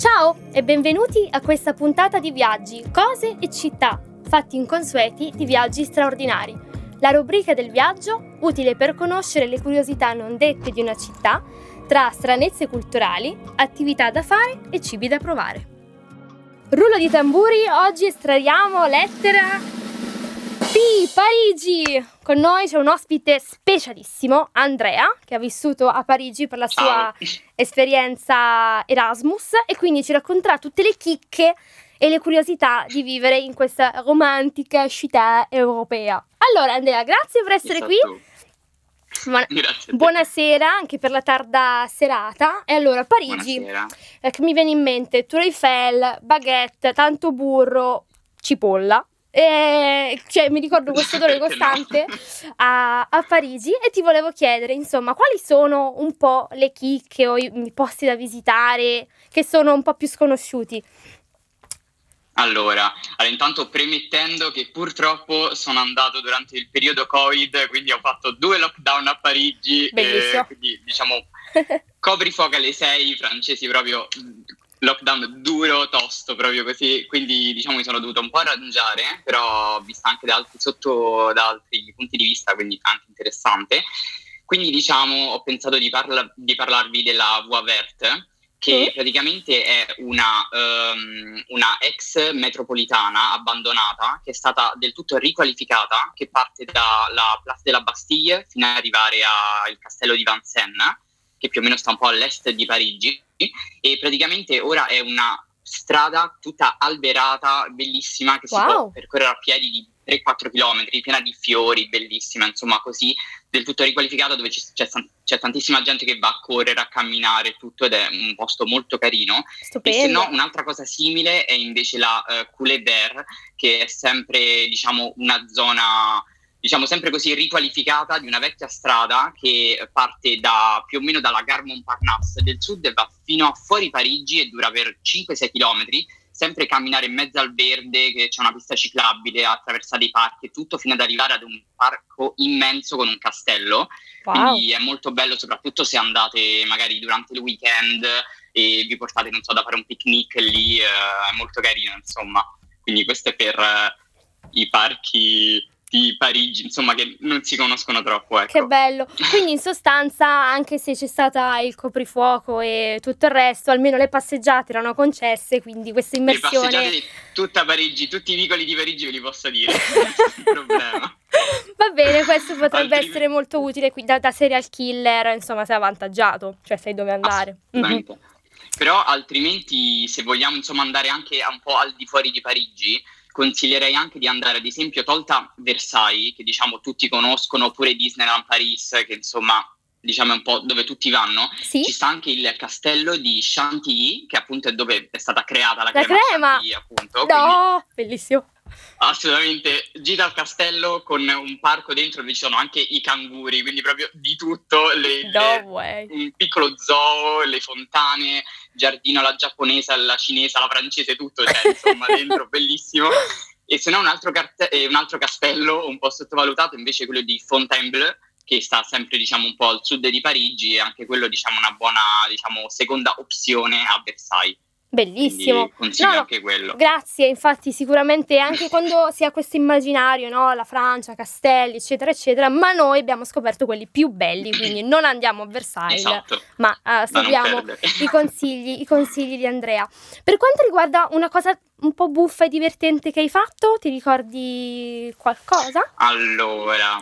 Ciao e benvenuti a questa puntata di viaggi, cose e città, fatti inconsueti di viaggi straordinari. La rubrica del viaggio utile per conoscere le curiosità non dette di una città, tra stranezze culturali, attività da fare e cibi da provare. Rullo di tamburi, oggi estraiamo lettera P, Parigi! Con noi c'è un ospite specialissimo, Andrea, che ha vissuto a Parigi per la sua esperienza Erasmus e quindi ci racconterà tutte le chicche e le curiosità di vivere in questa romantica città europea. Allora, Andrea, grazie per essere qui. Buona-. Buonasera anche per la tarda serata. E allora, Parigi, eh, mi viene in mente Tour Eiffel, baguette, tanto burro, cipolla. E, cioè, mi ricordo questo odore costante a, a, Parigi e ti volevo chiedere, insomma, quali sono un po' le chicche o i, i posti da visitare che sono un po' più sconosciuti? Allora, allora, intanto premettendo che purtroppo sono andato durante il periodo Covid, quindi ho fatto due lockdown a Parigi. Bellissimo. Eh, quindi diciamo coprifuoco alle 6, francesi proprio lockdown duro, tosto, proprio così, quindi diciamo mi sono dovuto un po' arrangiare, però ho visto anche da altri, sotto da altri punti di vista, quindi anche interessante. Quindi diciamo ho pensato di, parla- di parlarvi della Voie Verte, che mm. praticamente è una, um, una, ex metropolitana abbandonata che è stata del tutto riqualificata, che parte dalla Place de la Bastille fino ad arrivare al castello di Vincennes, che più o meno sta un po' all'est di Parigi e praticamente ora è una strada tutta alberata, bellissima, che wow. si può percorrere a piedi di 3-4 km, piena di fiori, bellissima, insomma così, del tutto riqualificata dove c'è, c'è, tantissima gente che va a correre, a camminare, tutto ed è un posto molto carino. Stupendo. E se no, un'altra cosa simile è invece la uh, eh, Coulever, che è sempre, diciamo, una zona diciamo sempre così riqualificata di una vecchia strada che parte da più o meno dalla Gare Montparnasse del sud e va fino a fuori Parigi e dura per 5-6 km sempre camminare in mezzo al verde, che c'è una pista ciclabile, attraversare i parchi e tutto, fino ad arrivare ad un parco immenso con un castello. Wow. Quindi è molto bello, soprattutto se andate magari durante il weekend e vi portate, non so, da fare un picnic lì, eh, è molto carino, insomma. Quindi questo è per eh, i parchi di Parigi, insomma, che non si conoscono troppo. Ecco. Che bello. Quindi, in sostanza, anche se c'è stata il coprifuoco e tutto il resto, almeno le passeggiate erano concesse, quindi questa immersione. Le passeggiate di tutta Parigi, tutti i vicoli di Parigi ve li posso dire, problema. Va bene, questo potrebbe Altri... essere molto utile qui da, da, serial killer, insomma, sei avvantaggiato, cioè sai dove andare. Mm-hmm. Però altrimenti, se vogliamo insomma andare anche un po' al di fuori di Parigi, consiglierei anche di andare ad esempio tolta Versailles, che diciamo tutti conoscono, oppure Disneyland Paris, che insomma diciamo è un po' dove tutti vanno, sì? ci sta anche il castello di Chantilly, che appunto è dove è stata creata la, la crema, crema. Chantilly, appunto. No, quindi... bellissimo. Assolutamente, gira al castello con un parco dentro dove ci sono anche i canguri, quindi proprio di tutto, le, no le, un piccolo zoo, le fontane, giardino alla giapponese, alla cinese, alla francese, tutto c'è insomma dentro, bellissimo. E se no un altro, carte- eh, un altro castello un po' sottovalutato invece è quello di Fontainebleau, che sta sempre diciamo un po' al sud di Parigi e anche quello diciamo una buona diciamo, seconda opzione a Versailles. Bellissimo. Consiglio no, anche quello. Grazie, infatti sicuramente anche quando si ha questo immaginario, no? la Francia, castelli, eccetera, eccetera, ma noi abbiamo scoperto quelli più belli, quindi non andiamo a Versailles, esatto. ma uh, seguiamo i consigli, i consigli di Andrea. Per quanto riguarda una cosa un po' buffa e divertente che hai fatto, ti ricordi qualcosa? Allora,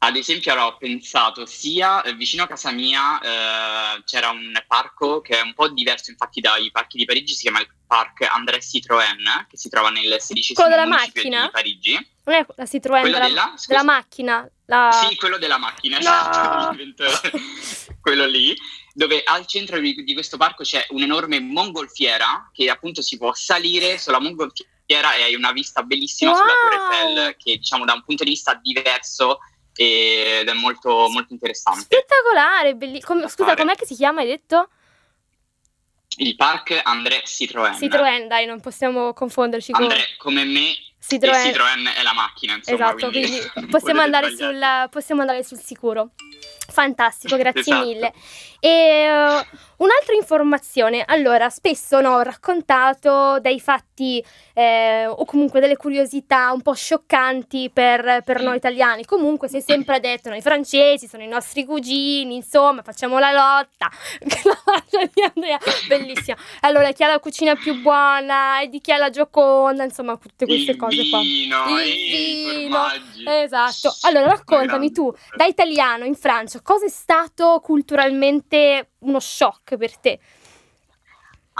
ad esempio, allora, ho pensato sia eh, vicino a casa mia eh, c'era un parco che è un po' diverso, infatti, dai parchi di Parigi, si chiama il Parc André Citroën, che si trova nel 16 quello della macchina? di Parigi. Non è la Citroën quello della, della, della macchina? La... Sì, quello della macchina, no. esatto, quello lì, dove al centro di, di questo parco c'è un'enorme mongolfiera che appunto si può salire sulla mongolfiera e hai una vista bellissima wow. sulla Torre Eiffel che diciamo da un punto di vista diverso ed è molto, molto interessante. Spettacolare, belli- com- scusa, com'è che si chiama, hai detto? Il Parc André Citroën. Citroën, dai, non possiamo confonderci con... André, come me, Citroën. Citroën è la macchina, insomma. Esatto, quindi, quindi possiamo, andare sul, possiamo andare sul sicuro. Fantastico, grazie esatto. mille. E uh, un'altra informazione, allora, spesso no, ho raccontato dei fatti eh, o comunque delle curiosità un po' scioccanti per, per, noi italiani. Comunque si è sempre detto, noi francesi sono i nostri cugini, insomma, facciamo la lotta. Bellissima. Allora, chi ha la cucina più buona e di chi ha la gioconda, insomma, tutte queste il cose vino, qua. Il vino, esatto. Allora, raccontami tu, da italiano in Francia, cosa è stato culturalmente uno shock per te?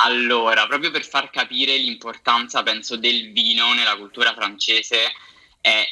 Allora, proprio per far capire l'importanza, penso, del vino nella cultura francese, è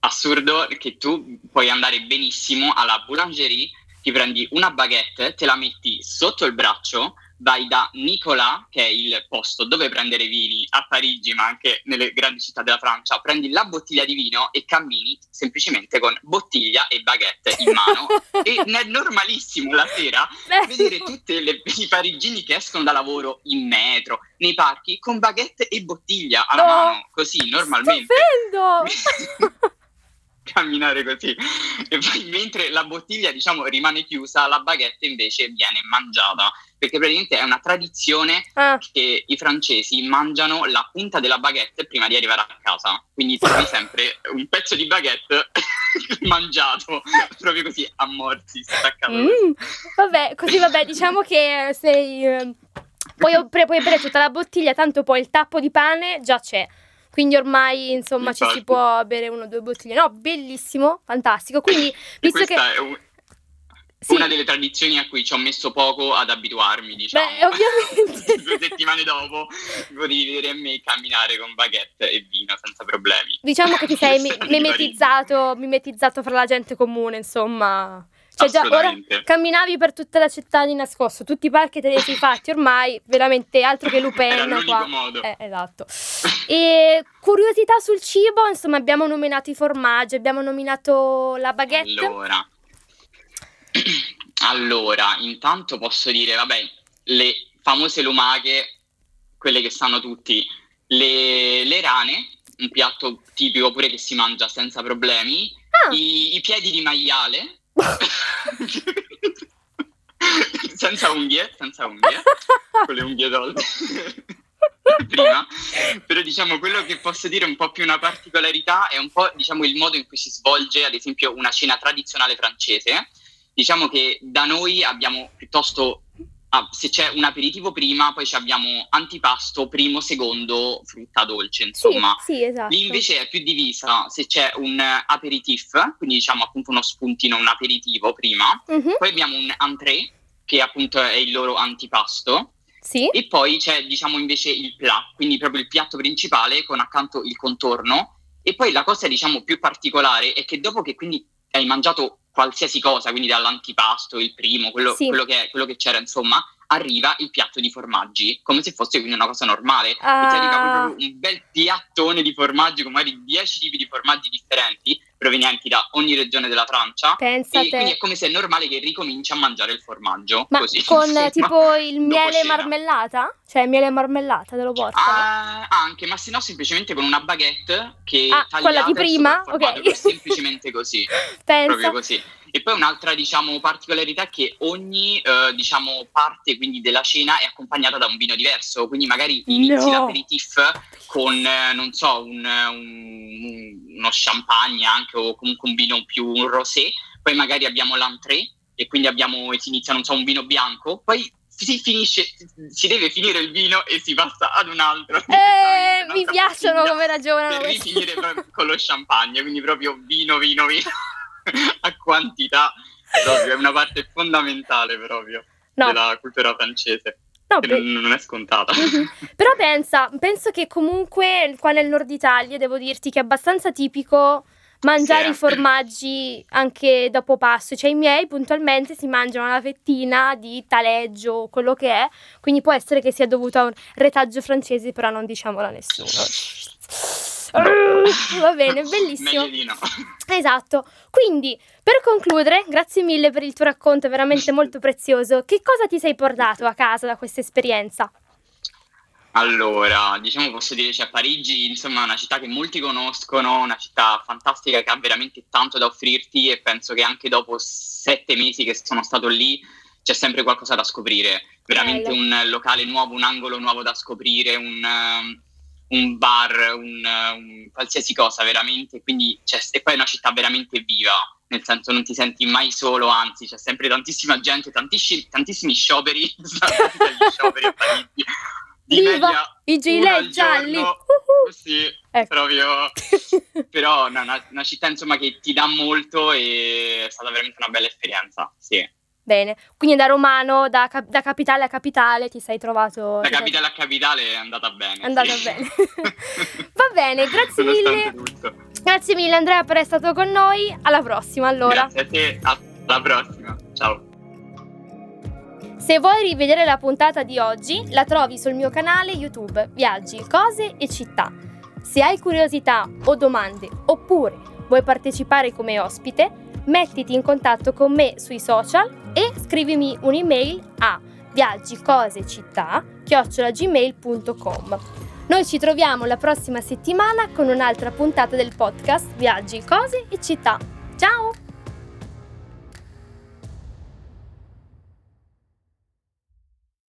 assurdo che tu puoi andare benissimo alla boulangerie, ti prendi una baguette, te la metti sotto il braccio, vai da Nicolas, che è il posto dove prendere vini a Parigi, ma anche nelle grandi città della Francia, prendi la bottiglia di vino e cammini semplicemente con bottiglia e baguette in mano. e è normalissimo la sera vedere tutti i parigini che escono da lavoro in metro, nei parchi, con baguette e bottiglia alla no. mano, così normalmente. Stupendo! camminare così. E poi mentre la bottiglia, diciamo, rimane chiusa, la baguette invece viene mangiata. Perché praticamente è una tradizione ah. che i francesi mangiano la punta della baguette prima di arrivare a casa. Quindi trovi sempre un pezzo di baguette mangiato, proprio così a morsi, staccato. Mm, vabbè, così vabbè, diciamo che sei... Eh, puoi, puoi bere tutta la bottiglia, tanto poi il tappo di pane già c'è. Quindi ormai, insomma, Infatti. ci si può bere uno o due bottiglie. No, bellissimo, fantastico. Quindi, visto che... È un... Sì. Una delle tradizioni a cui ci ho messo poco ad abituarmi, diciamo. Beh, ovviamente. Due settimane dopo potevi vedere me camminare con baguette e vino senza problemi. Diciamo che ti sei mimetizzato, mimetizzato fra la gente comune, insomma. Cioè già ora camminavi per tutta la città di nascosto, tutti i parchi te li sei fatti ormai, veramente altro che Lupin qua. modo. Eh, esatto. E curiosità sul cibo, insomma, abbiamo nominato i formaggi, abbiamo nominato la baguette. Allora. allora, intanto posso dire, vabbè, le famose lumache, quelle che sanno tutti, le, le rane, un piatto tipico pure che si mangia senza problemi, ah. i, i piedi di maiale senza unghie, senza unghie, con le unghie tolte. prima, però diciamo quello che posso dire un po' più una particolarità è un po' diciamo il modo in cui si svolge ad esempio una cena tradizionale francese. Diciamo che da noi abbiamo piuttosto ah, se c'è un aperitivo prima, poi abbiamo antipasto, primo, secondo, frutta dolce, insomma. Sì, sì, esatto. Lì invece è più divisa, se c'è un aperitif, quindi diciamo appunto uno spuntino, un aperitivo prima, uh-huh. poi abbiamo un entrée, che appunto è il loro antipasto, sì. e poi c'è diciamo invece il plat, quindi proprio il piatto principale con accanto il contorno, e poi la cosa diciamo più particolare è che dopo che quindi hai mangiato qualsiasi cosa, quindi dall'antipasto, il primo, quello, sì. quello, che, quello che c'era, insomma, arriva il piatto di formaggi, come se fosse quindi una cosa normale. Ah. E ti arriva proprio un bel piattone di formaggi, con magari 10 tipi di formaggi differenti, provenienti da ogni regione della Francia. Pensate. E quindi è come se è normale che ricominci a mangiare il formaggio. Ma così, con insomma, tipo il miele e marmellata? Cioè miele e marmellata te lo porta? Ah, anche, ma se no semplicemente con una baguette che ah, quella di prima? Ok. Semplicemente così. Pensa. Proprio così. E poi un'altra diciamo, particolarità è che ogni eh, diciamo, parte quindi, della cena è accompagnata da un vino diverso, quindi magari inizi no. l'aperitif con, eh, non so, un, un, uno champagne anche o comunque un vino più un rosé, poi magari abbiamo l'entrée e quindi abbiamo, si inizia, non so, un vino bianco, poi si finisce, si deve finire il vino e si passa ad un altro. Eh, mi piacciono come ragionano. Per rifinire con lo champagne, quindi proprio vino, vino, vino. a quantità, proprio, è una parte fondamentale proprio no. della cultura francese. No, che non è scontata. Mm-hmm. Però pensa, penso che comunque qua nel nord Italia devo dirti che è abbastanza tipico mangiare sì. i formaggi anche dopo passo. Cioè i miei puntualmente si mangiano la fettina di taleggio, quello che è, quindi può essere che sia dovuto a un retaggio francese, però non diciamolo a nessuno. Va bene, bellissimo. No. Esatto. Quindi, per concludere, grazie mille per il tuo racconto, veramente molto prezioso. Che cosa ti sei portato a casa da questa esperienza? Allora, diciamo posso dire, cioè Parigi, insomma, è una città che molti conoscono, una città fantastica che ha veramente tanto da offrirti e penso che anche dopo sette mesi che sono stato lì c'è sempre qualcosa da scoprire, veramente Bello. un locale nuovo, un angolo nuovo da scoprire, un, um, un bar, un, un, qualsiasi cosa veramente, quindi cioè, e poi è una città veramente viva, nel senso non ti senti mai solo, anzi c'è sempre tantissima gente, tantissimi, tantissimi scioperi, scioperi a Parigi di Viva i gilet gialli! Uh-huh. Sì, ecco. proprio. Però no, una, una, città insomma che ti dà molto e è stata veramente una bella esperienza, sì. Bene, quindi da romano, da, cap- da capitale a capitale ti sei trovato... Da capitale a capitale è andata bene. È andata sì. bene. Va bene, grazie mille. Grazie mille Andrea per essere stato con noi. Alla prossima allora. Grazie a te, alla prossima. Ciao. Se vuoi rivedere la puntata di oggi, la trovi sul mio canale YouTube Viaggi, Cose e Città. Se hai curiosità o domande oppure vuoi partecipare come ospite, mettiti in contatto con me sui social e scrivimi un'email a viaggicosecittà@gmail.com. Noi ci troviamo la prossima settimana con un'altra puntata del podcast Viaggi, Cose e Città. Ciao!